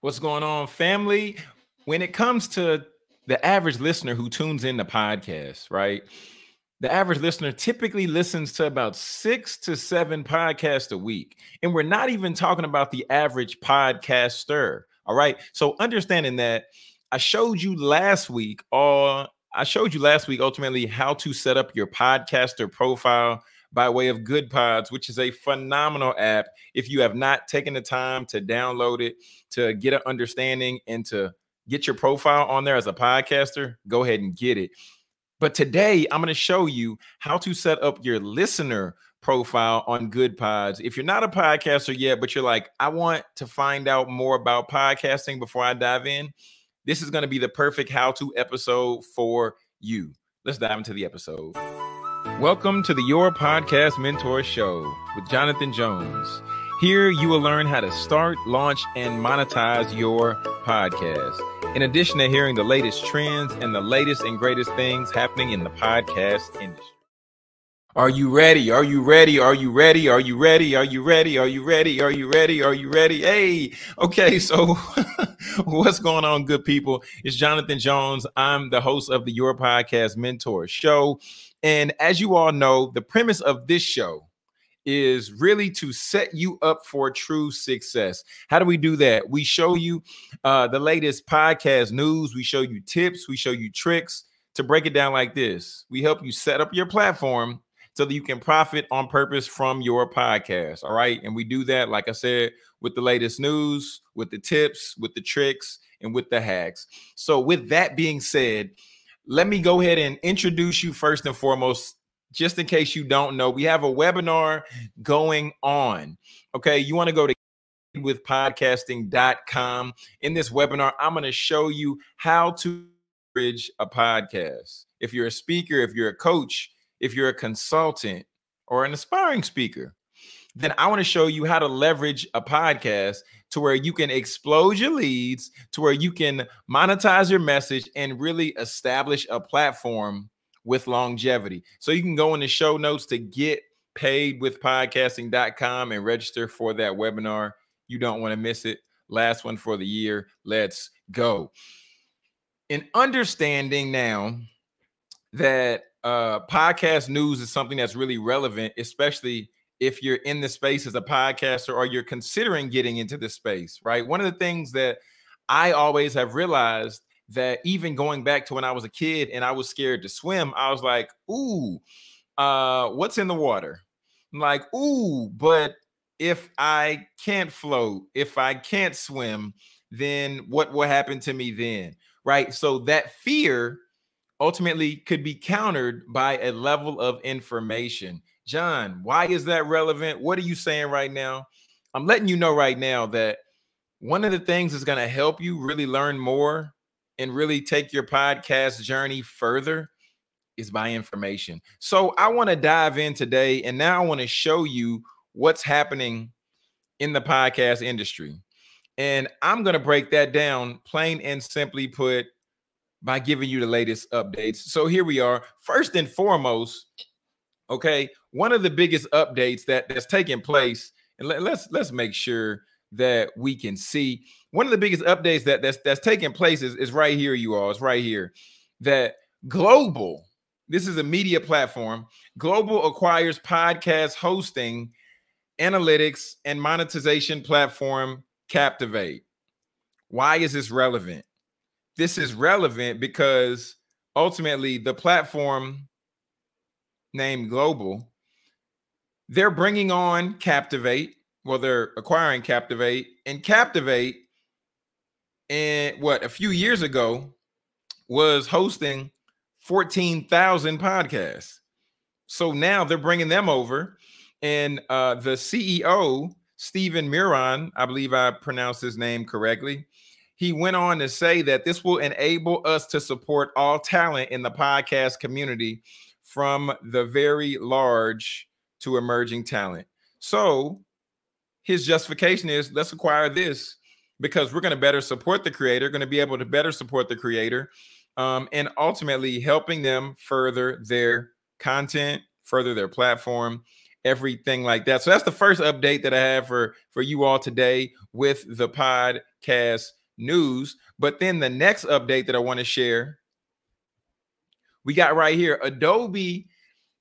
What's going on, family? When it comes to the average listener who tunes in the podcast, right? The average listener typically listens to about six to seven podcasts a week. And we're not even talking about the average podcaster. All right. So understanding that, I showed you last week, or I showed you last week ultimately how to set up your podcaster profile by way of Good Pods, which is a phenomenal app. If you have not taken the time to download it, to get an understanding and to get your profile on there as a podcaster, go ahead and get it. But today I'm going to show you how to set up your listener profile on Good Pods. If you're not a podcaster yet, but you're like, I want to find out more about podcasting before I dive in, this is going to be the perfect how to episode for you. Let's dive into the episode. Welcome to the Your Podcast Mentor Show with Jonathan Jones. Here you will learn how to start, launch, and monetize your podcast. In addition to hearing the latest trends and the latest and greatest things happening in the podcast industry. Are you ready? Are you ready? Are you ready? Are you ready? Are you ready? Are you ready? Are you ready? Are you ready? Hey, okay. So, what's going on, good people? It's Jonathan Jones. I'm the host of the Your Podcast Mentor Show. And as you all know, the premise of this show is really to set you up for true success. How do we do that? We show you uh, the latest podcast news, we show you tips, we show you tricks. To break it down like this, we help you set up your platform so that you can profit on purpose from your podcast. All right. And we do that, like I said, with the latest news, with the tips, with the tricks, and with the hacks. So, with that being said, let me go ahead and introduce you first and foremost just in case you don't know, we have a webinar going on. Okay, you want to go to with podcasting.com. In this webinar, I'm going to show you how to bridge a podcast. If you're a speaker, if you're a coach, if you're a consultant or an aspiring speaker, then I want to show you how to leverage a podcast to where you can explode your leads, to where you can monetize your message and really establish a platform with longevity. So you can go in the show notes to get paid with podcasting.com and register for that webinar. You don't want to miss it. Last one for the year. Let's go. In understanding now that uh, podcast news is something that's really relevant, especially if you're in the space as a podcaster or you're considering getting into the space, right? One of the things that I always have realized that even going back to when I was a kid and I was scared to swim, I was like, ooh, uh, what's in the water? I'm like, ooh, but if I can't float, if I can't swim, then what will happen to me then? Right. So that fear ultimately could be countered by a level of information. John, why is that relevant? What are you saying right now? I'm letting you know right now that one of the things that's going to help you really learn more and really take your podcast journey further is by information. So I want to dive in today and now I want to show you what's happening in the podcast industry. And I'm going to break that down plain and simply put by giving you the latest updates. So here we are. First and foremost, okay, one of the biggest updates that that's taking place and let, let's let's make sure that we can see. One of the biggest updates that that's that's taking place is, is right here, you all. It's right here. That global, this is a media platform. Global acquires podcast hosting, analytics, and monetization platform Captivate. Why is this relevant? This is relevant because ultimately the platform named Global, they're bringing on Captivate well, they're acquiring Captivate and Captivate, and what a few years ago was hosting 14,000 podcasts. So now they're bringing them over, and uh, the CEO, Stephen Miron, I believe I pronounced his name correctly. He went on to say that this will enable us to support all talent in the podcast community from the very large to emerging talent. So his justification is let's acquire this because we're going to better support the creator, going to be able to better support the creator, um, and ultimately helping them further their content, further their platform, everything like that. So that's the first update that I have for for you all today with the podcast news. But then the next update that I want to share, we got right here Adobe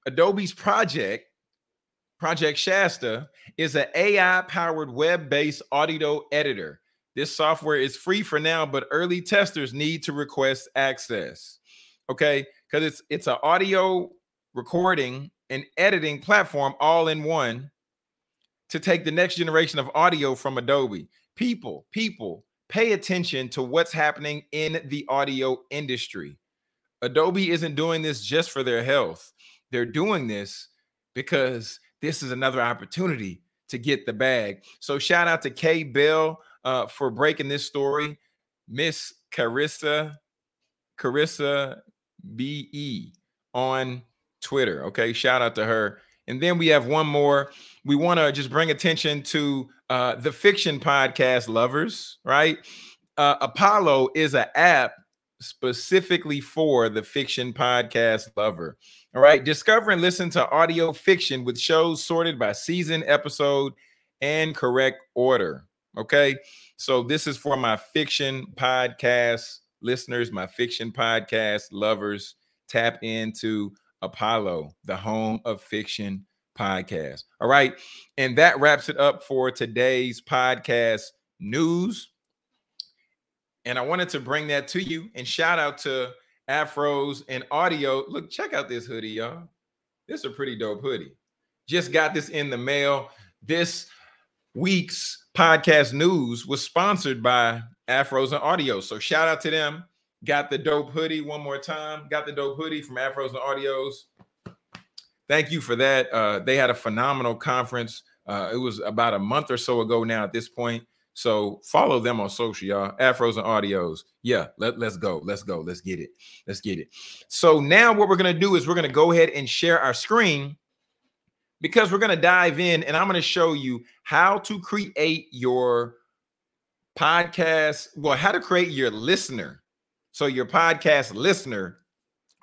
Adobe's project Project Shasta is an AI powered web based audio editor. This software is free for now, but early testers need to request access. Okay, because it's it's an audio recording and editing platform all in one to take the next generation of audio from Adobe. People, people, pay attention to what's happening in the audio industry. Adobe isn't doing this just for their health. They're doing this because this is another opportunity to get the bag. So shout out to Kay Bell uh, for breaking this story. Miss Karissa, Karissa BE on Twitter. Okay, shout out to her. And then we have one more. We want to just bring attention to uh, the fiction podcast lovers, right? Uh, Apollo is an app specifically for the fiction podcast lover. All right. Discover and listen to audio fiction with shows sorted by season, episode, and correct order. Okay. So this is for my fiction podcast listeners, my fiction podcast lovers. Tap into Apollo, the home of fiction podcast. All right. And that wraps it up for today's podcast news. And I wanted to bring that to you and shout out to afros and audio. Look, check out this hoodie, y'all. This is a pretty dope hoodie. Just got this in the mail. This week's podcast news was sponsored by Afros and Audio. So shout out to them. Got the dope hoodie one more time. Got the dope hoodie from Afros and Audios. Thank you for that. Uh, they had a phenomenal conference. Uh, it was about a month or so ago now at this point. So follow them on social, y'all. Afros and Audios. Yeah, let, let's go. Let's go. Let's get it. Let's get it. So now what we're to do is we're to go ahead and share our screen because we're to dive in and I'm to show you how to create your podcast. Well, how to create your listener. So your podcast listener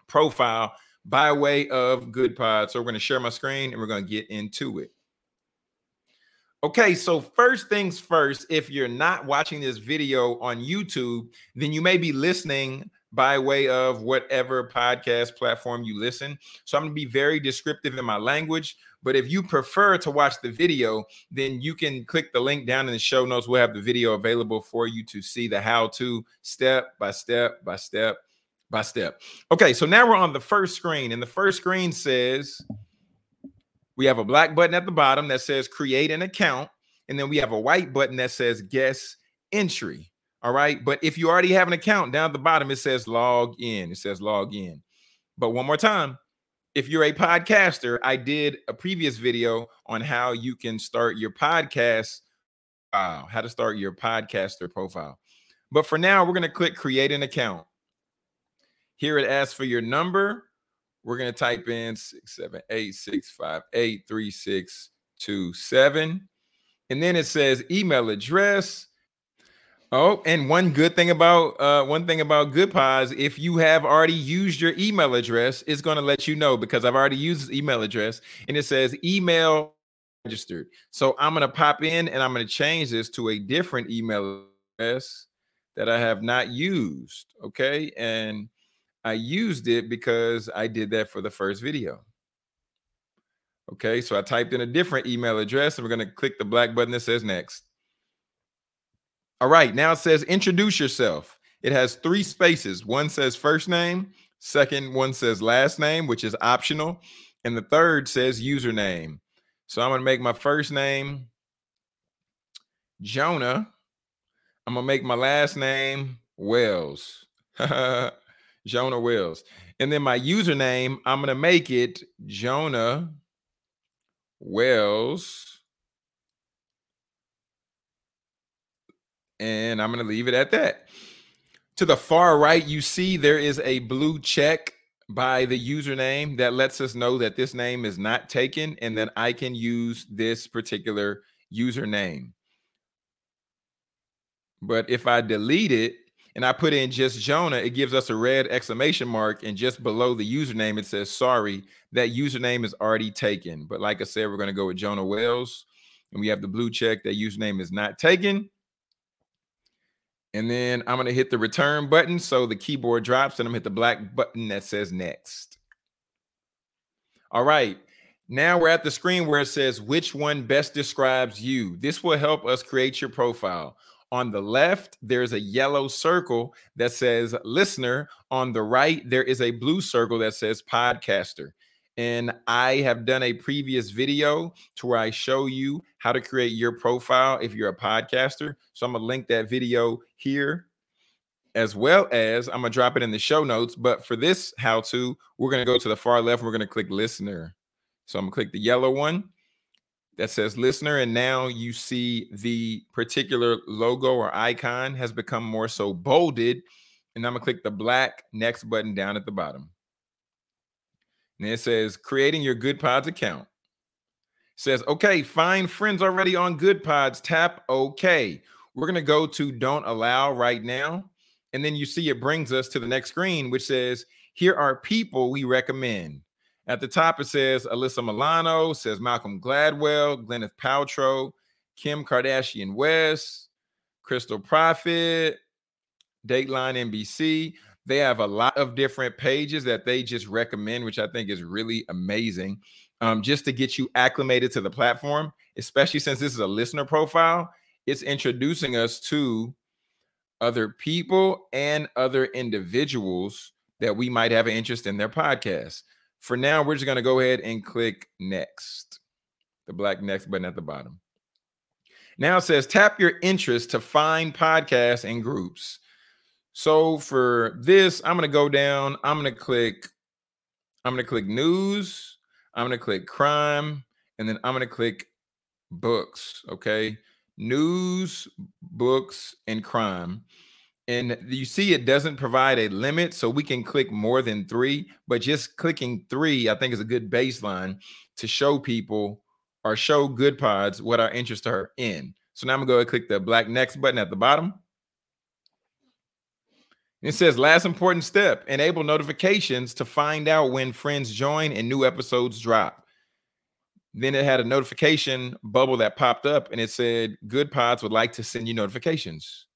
profile by way of Goodpod. So we're to share my screen and we're to get into it. Okay, so first things first, if you're not watching this video on YouTube, then you may be listening by way of whatever podcast platform you listen. So I'm going to be very descriptive in my language, but if you prefer to watch the video, then you can click the link down in the show notes. We'll have the video available for you to see the how to step by step by step by step. Okay, so now we're on the first screen, and the first screen says we have a black button at the bottom that says create an account. And then we have a white button that says guest entry. All right. But if you already have an account down at the bottom, it says log in. It says log in. But one more time, if you're a podcaster, I did a previous video on how you can start your podcast, uh, how to start your podcaster profile. But for now, we're going to click create an account. Here it asks for your number, we're going to type in 678-658-3627. And then it says email address. Oh, and one good thing about uh, one thing about Good Goodpods, if you have already used your email address, it's going to let you know because I've already used this email address, and it says email registered. So I'm going to pop in and I'm going to change this to a different email address that I have not used. Okay, and I used it because I did that for the first video. Okay, so I typed in a different email address and we're going to click the black button that says next. All right, now it says introduce yourself. It has three spaces. One says first name, second one says last name, which is optional, and the third says username. So I'm going to make my first name Jonah. I'm going to make my last name Wells. Jonah Wells. And then my username, I'm going to make it Jonah Wells. And I'm going to leave it at that. To the far right, you see there is a blue check by the username that lets us know that this name is not taken and that I can use this particular username. But if I delete it, and I put in just Jonah, it gives us a red exclamation mark. And just below the username, it says, sorry, that username is already taken. But like I said, we're going to go with Jonah Wells. And we have the blue check that username is not taken. And then I'm going to hit the return button. So the keyboard drops and I'm going to hit the black button that says next. All right. Now we're at the screen where it says which one best describes you. This will help us create your profile. On the left, there's a yellow circle that says listener. On the right, there is a blue circle that says podcaster. And I have done a previous video to where I show you how to create your profile if you're a podcaster. So I'm going to link that video here as well as I'm going to drop it in the show notes. But for this how to, we're going to go to the far left. And We're going to click listener. So I'm gonna click the yellow one that says listener, and now you see the particular logo or icon has become more so bolded. And I'm gonna click the black next button down at the bottom. And it says creating your Goodpods account. It says, okay, find friends already on Goodpods. Tap OK. We're gonna go to don't allow right now. And then you see it brings us to the next screen, which says, here are people we recommend. At the top, it says Alyssa Milano, says Malcolm Gladwell, Gwyneth Paltrow, Kim Kardashian West, Crystal Profit, Dateline NBC. They have a lot of different pages that they just recommend, which I think is really amazing. Um, just to get you acclimated to the platform, especially since this is a listener profile, it's introducing us to other people and other individuals that we might have an interest in their podcast. For now, we're just going to go ahead and click next, the black next button at the bottom. Now it says tap your interest to find podcasts and groups. So for this, I'm going to go down. I'm going to click. I'm going to click news. I'm going to click crime, and then I'm going to click books. Okay, news, books, and crime. And you see, it doesn't provide a limit, so we can click more than three. But just clicking three, I think, is a good baseline to show people or show good pods what our interests are in. So now I'm gonna go and click the black next button at the bottom. It says last important step enable notifications to find out when friends join and new episodes drop. Then it had a notification bubble that popped up and it said good pods would like to send you notifications.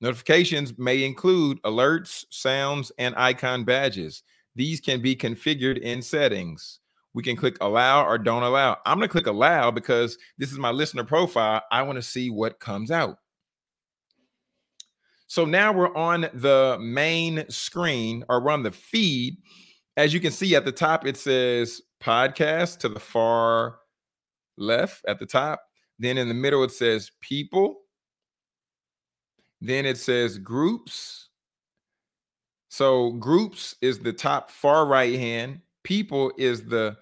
Notifications may include alerts, sounds, and icon badges. These can be configured in settings. We can click allow or don't allow. I'm going to click allow because this is my listener profile. I want to see what comes out. So now we're on the main screen or we're on the feed. As you can see at the top, it says podcast to the far left at the top. Then in the middle, it says people. Then it says groups. So groups is the top far right hand, people is the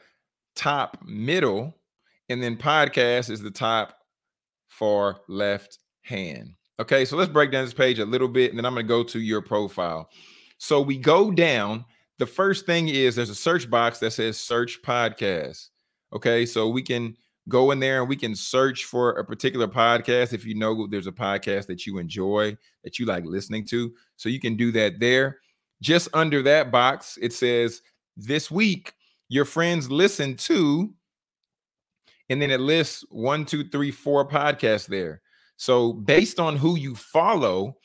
top middle, and then podcast is the top far left hand. Okay, so let's break down this page a little bit, and then I'm going to go to your profile. So we go down. The first thing is there's a search box that says search podcast. Okay, so we can go in there and we can search for a particular podcast if you know there's a podcast that you enjoy that you like listening to. So you can do that there. Just under that box it says this week your friends listen to and then it lists one two three four podcasts there. So based on who you follow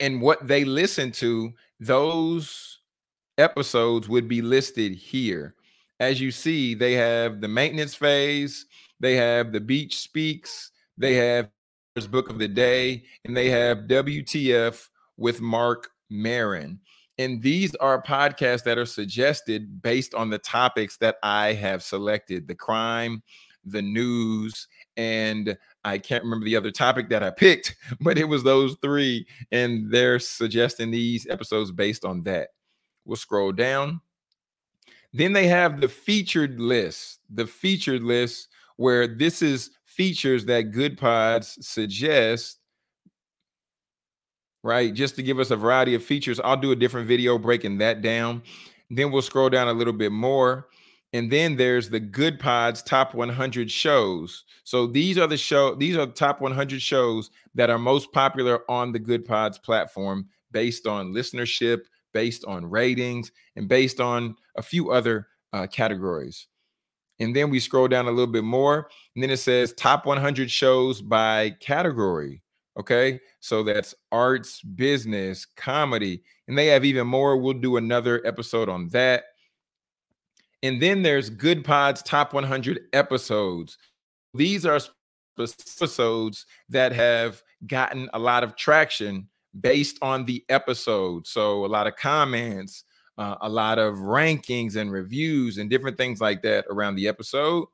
and what they listen to those episodes would be listed here as you see, they have the maintenance phase, they have the beach speaks, they have book of the day, and they have WTF with Marc Maron. And these are podcasts that are suggested based on the topics that I have selected the crime, the news, and I can't remember the other topic that I picked, but it was those three. And they're suggesting these episodes based on that. We'll scroll down. Then they have the featured list, the featured list where this is features that good pods suggest, right? Just to give us a variety of features. I'll do a different video breaking that down. Then we'll scroll down a little bit more And then there's the Good Pods Top 100 shows. So these are the show these are the top 100 shows that are most popular on the Good Pods platform based on listenership, based on ratings, and based on a few other uh, categories. And then we scroll down a little bit more, and then it says top 100 shows by category. Okay. So that's arts, business, comedy, and they have even more. We'll do another episode on that. And then there's Good Pods Top 100 episodes. These are episodes that have gotten a lot of traction based on the episode. So a lot of comments, uh, a lot of rankings and reviews and different things like that around the episode.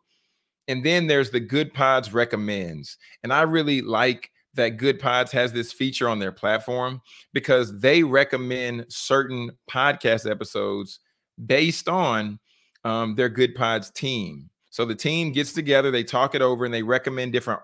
And then there's the Good Pods recommends. And I really like that Good Pods has this feature on their platform because they recommend certain podcast episodes based on um, their Good Pods team. So the team gets together, they talk it over, and they recommend different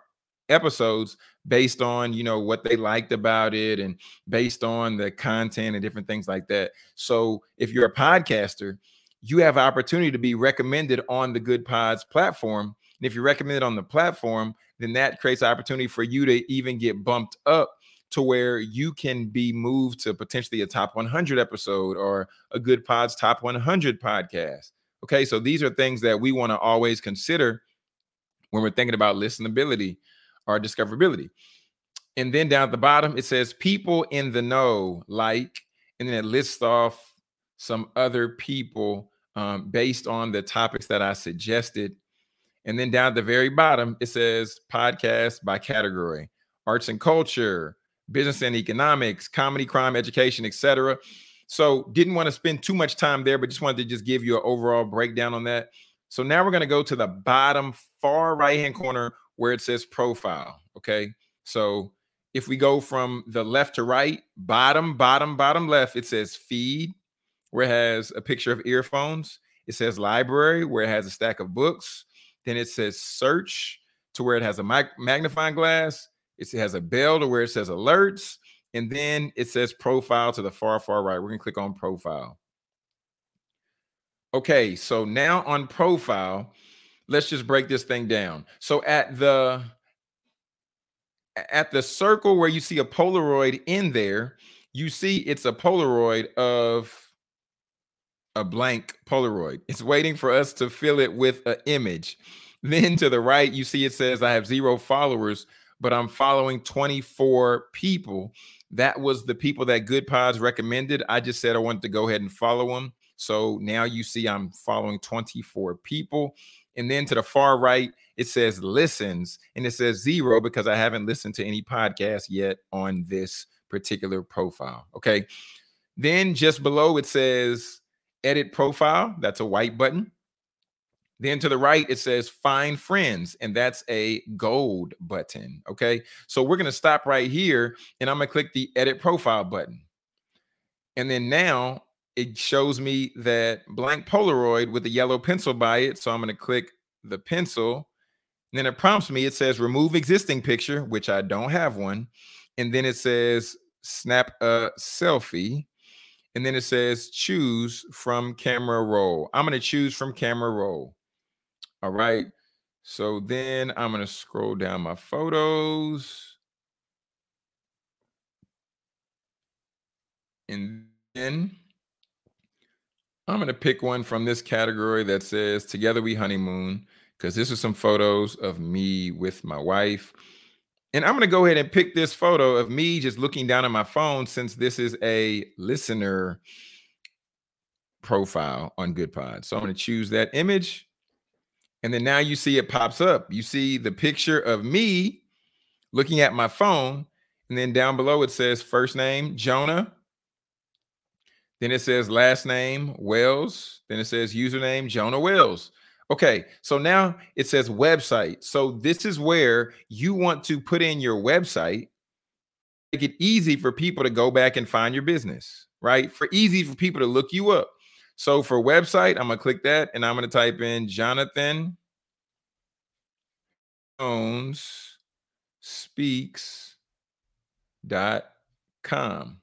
episodes based on you know what they liked about it and based on the content and different things like that. So if you're a podcaster you have opportunity to be recommended on the good pods platform and if you're recommended on the platform then that creates an opportunity for you to even get bumped up to where you can be moved to potentially a top 100 episode or a good pods top 100 podcast. Okay so these are things that we want to always consider when we're thinking about listenability or discoverability. And then down at the bottom, it says people in the know, like, and then it lists off some other people um, based on the topics that I suggested. And then down at the very bottom, it says podcast by category, arts and culture, business and economics, comedy, crime, education, etc. So didn't want to spend too much time there, but just wanted to just give you an overall breakdown on that. So now we're going to go to the bottom far right hand corner where it says profile. Okay. So if we go from the left to right, bottom, bottom, bottom left, it says feed, where it has a picture of earphones. It says library, where it has a stack of books. Then it says search, to where it has a magnifying glass. It has a bell to where it says alerts. And then it says profile to the far, far right. We're going to click on profile. Okay, so now on profile, let's just break this thing down. So at the at the circle where you see a Polaroid in there, you see it's a Polaroid of a blank Polaroid. It's waiting for us to fill it with an image. Then to the right, you see it says I have zero followers, but I'm following 24 people. That was the people that Good Pods recommended. I just said I wanted to go ahead and follow them. So now you see I'm following 24 people. And then to the far right, it says listens and it says zero because I haven't listened to any podcast yet on this particular profile. Okay. Then just below it says edit profile. That's a white button. Then to the right, it says find friends, and that's a gold button. Okay. So we're going to stop right here and I'm going to click the edit profile button. And then now it shows me that blank Polaroid with a yellow pencil by it. So I'm going to click the pencil. And then it prompts me, it says remove existing picture, which I don't have one. And then it says snap a selfie. And then it says choose from camera roll. I'm going to choose from camera roll. All right. So then I'm going to scroll down my photos. And then I'm going to pick one from this category that says Together We Honeymoon, because this is some photos of me with my wife. And I'm going to go ahead and pick this photo of me just looking down at my phone since this is a listener profile on GoodPod. So I'm going to choose that image. And then now you see it pops up. You see the picture of me looking at my phone. And then down below it says first name, Jonah. Then it says last name Wells. Then it says username Jonah Wells. Okay, so now it says website. So this is where you want to put in your website, make it easy for people to go back and find your business, right? For easy for people to look you up. So for website, I'm gonna click that and I'm gonna type in Jonathan Jones speaks dot com.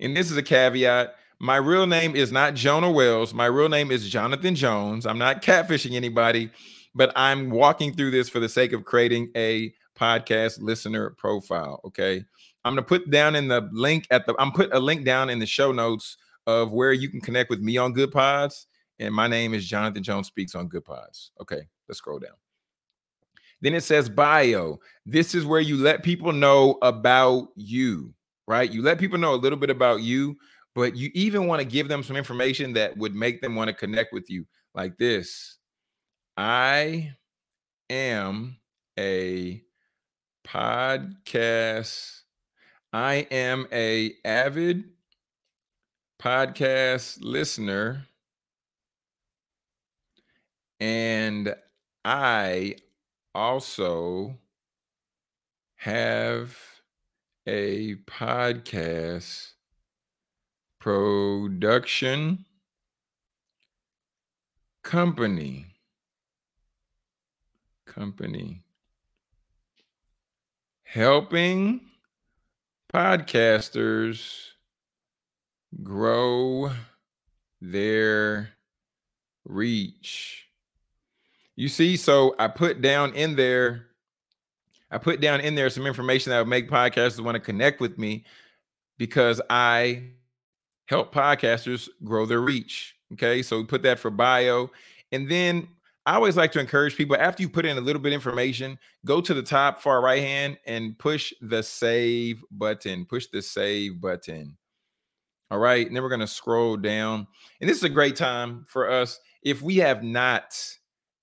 And this is a caveat My real name is not Jonah Wells. My real name is Jonathan Jones. I'm not catfishing anybody, but I'm walking through this for the sake of creating a podcast listener profile. Okay. I'm gonna put down in the link at the I'm put a link down in the show notes of where you can connect with me on Good Pods. And my name is Jonathan Jones Speaks on Good Pods. Okay, let's scroll down. Then it says bio. This is where you let people know about you, right? You let people know a little bit about you but you even want to give them some information that would make them want to connect with you like this i am a podcast i am a avid podcast listener and i also have a podcast production company. Company. Helping podcasters grow their reach. You see so i put down in there i put down in there some information that would make podcasters want to connect with me because i help podcasters grow their reach. Okay, so we put that for bio. And then I always like to encourage people after you put in a little bit of information, go to the top far right hand and push the save button. Push the save button. All right, and then we're going to scroll down. And this is a great time for us. If we have not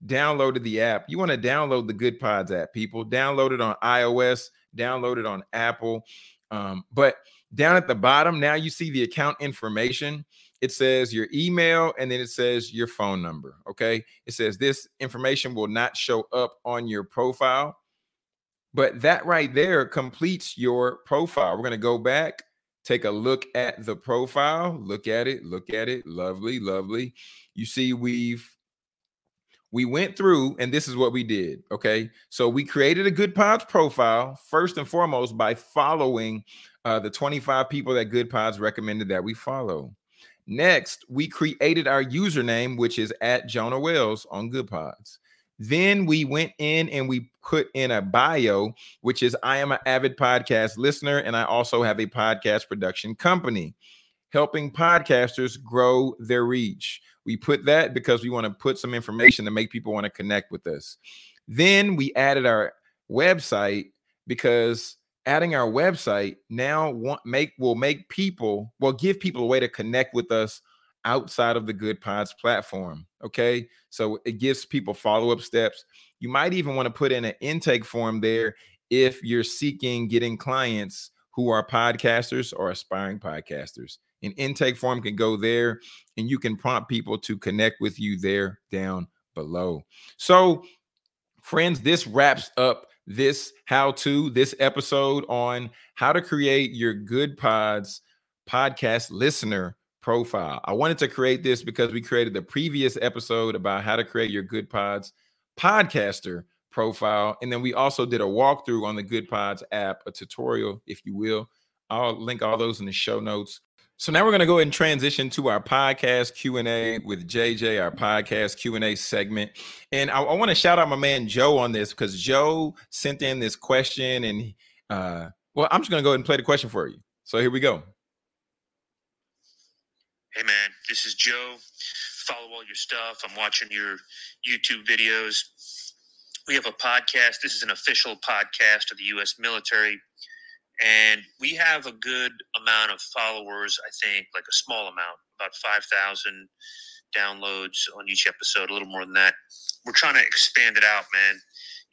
downloaded the app, you want to download the Good Pods app, people. Download it on iOS, download it on Apple. Um, but down at the bottom, now you see the account information. It says your email and then it says your phone number. Okay. It says this information will not show up on your profile. But that right there completes your profile. We're going to go back, take a look at the profile, look at it, look at it. Lovely, lovely. You see, we've we went through and this is what we did okay? So we created a good pods profile first and foremost by following uh, the 25 people that good pods recommended that we follow. Next we created our username which is at jonah wells on good pods. Then we went in and we put in a bio which is i am an avid podcast listener and i also have a podcast production company helping podcasters grow their reach. We put that because we want to put some information to make people want to connect with us. Then we added our website because adding our website now want make will make people will give people a way to connect with us outside of the good pods platform okay? So it gives people follow-up steps. You might even want to put in an intake form there if you're seeking getting clients who are podcasters or aspiring podcasters an intake form can go there and you can prompt people to connect with you there down below. So, friends, this wraps up this how to, this episode on how to create your Good Pods podcast listener profile. I wanted to create this because we created the previous episode about how to create your Good Pods podcaster profile. And then we also did a walkthrough on the Good Pods app, a tutorial, if you will. I'll link all those in the show notes. So now we're going to go ahead and transition to our podcast Q&A with JJ, our podcast Q&A segment. And I, I want to shout out my man Joe on this because Joe sent in this question and uh, well, I'm just going to go ahead and play the question for you. So here we go. Hey man, this is Joe. Follow all your stuff. I'm watching your YouTube videos. We have a podcast. This is an official podcast of the U.S. military and we have a good amount of followers. I think like a small amount, about five thousand downloads on each episode, a little more than that. We're trying to expand it out, man.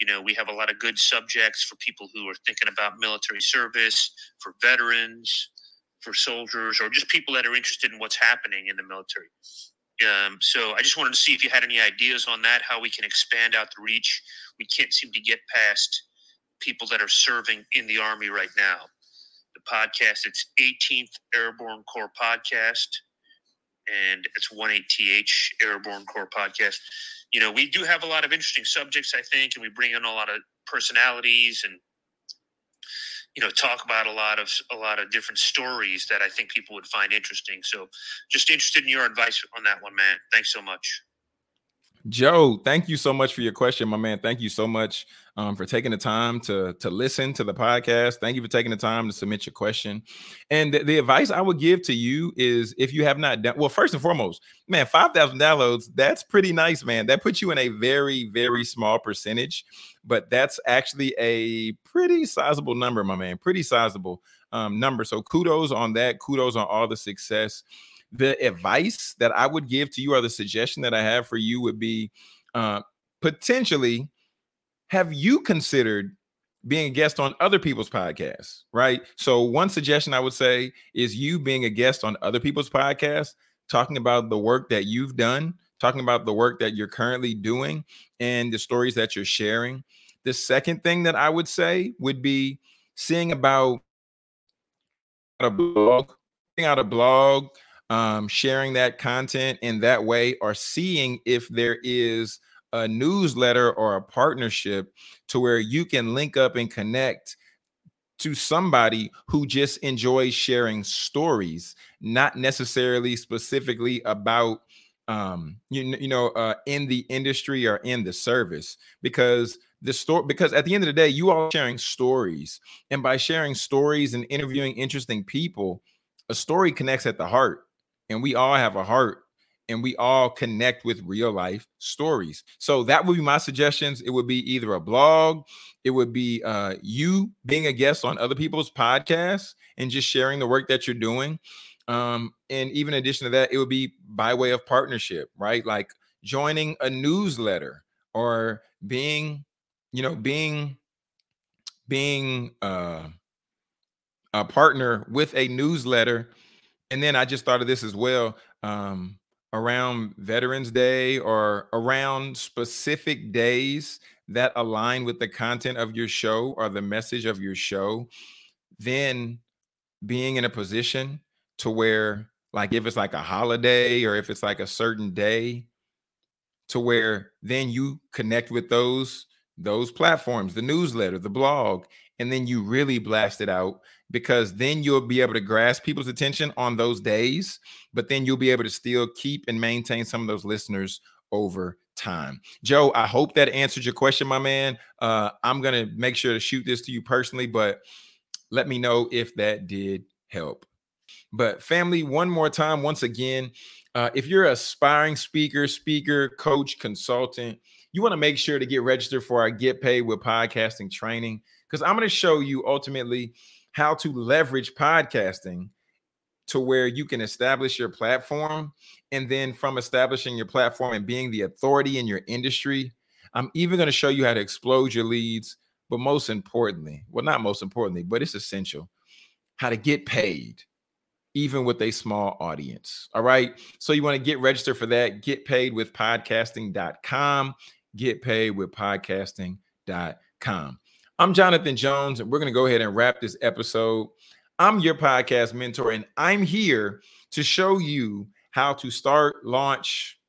You know, we have a lot of good subjects for people who are thinking about military service, for veterans, for soldiers, or just people that are interested in what's happening in the military. Um, so I just wanted to see if you had any ideas on that, how we can expand out the reach. We can't seem to get past people that are serving in the Army right now. The podcast, it's 18th Airborne Corps Podcast, and it's 18th Airborne Corps Podcast. You know, we do have a lot of interesting subjects, I think, and we bring in a lot of personalities and you know talk about a lot of a lot of different stories that I think people would find interesting. So just interested in your advice on that one, man. Thanks so much. Joe, thank you so much for your question, my man. Thank you so much um, for taking the time to to listen to the podcast. Thank you for taking the time to submit your question. And the, advice I would give to you is if you have not done well, first and foremost, man, five thousand downloads. That's pretty nice, man. That puts you in a very very small percentage, but that's actually a pretty sizable number, my man. Pretty sizable um, number. So kudos on that. Kudos on all the success the advice that I would give to you or the suggestion that I have for you would be uh, potentially have you considered being a guest on other people's podcasts, right? So, one suggestion I would say is you being a guest on other people's podcasts, talking about the work that you've done, talking about the work that you're currently doing, and the stories that you're sharing. The second thing that I would say would be seeing about a blog, out a blog, um, sharing that content in that way or seeing if there is a newsletter or a partnership to where you can link up and connect to somebody who just enjoys sharing stories, not necessarily specifically about um you, you know uh in the industry or in the service because the story because at the end of the day you are sharing stories and by sharing stories and interviewing interesting people a story connects at the heart and we all have a heart and we all connect with real life stories. So that would be my suggestions. It would be either a blog, it would be uh, you being a guest on other people's podcasts and just sharing the work that you're doing. Um, and even in addition to that, it would be by way of partnership, right? Like joining a newsletter or being, you know, being being uh, a partner with a newsletter and then I just thought of this as well. Um, around Veterans Day or around specific days that align with the content of your show or the message of your show, then being in a position to where, like, if it's like a holiday or if it's like a certain day, to where then you connect with those those platforms, the newsletter, the blog, and then you really blast it out because then you'll be able to grasp people's attention on those days, but then you'll be able to still keep and maintain some of those listeners over time. Joe, I hope that answered your question, my man. Uh, I'm going to make sure to shoot this to you personally, but let me know if that did help. But, family, one more time, once again, uh, if you're aspiring speaker, speaker, coach, consultant, you want to make sure to get registered for our Get Paid with Podcasting training because I'm going to show you ultimately how to leverage podcasting to where you can establish your platform. And then from establishing your platform and being the authority in your industry, I'm even going to show you how to explode your leads. But most importantly, well, not most importantly, but it's essential how to get paid even with a small audience. All right. So you want to get registered for that, get paid with podcasting.com, get paid with podcasting.com. I'm Jonathan Jones, and we're going to go ahead and wrap this episode. I'm your podcast mentor, and I'm here to show you how to start, launch,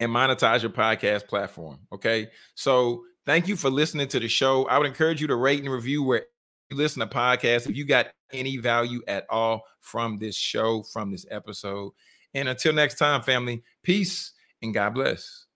and monetize your podcast platform. Okay. So thank you for listening to the show. I would encourage you to rate and review where you listen to podcasts if you got any value at all from this show, from this episode. And until next time, family, peace and God bless.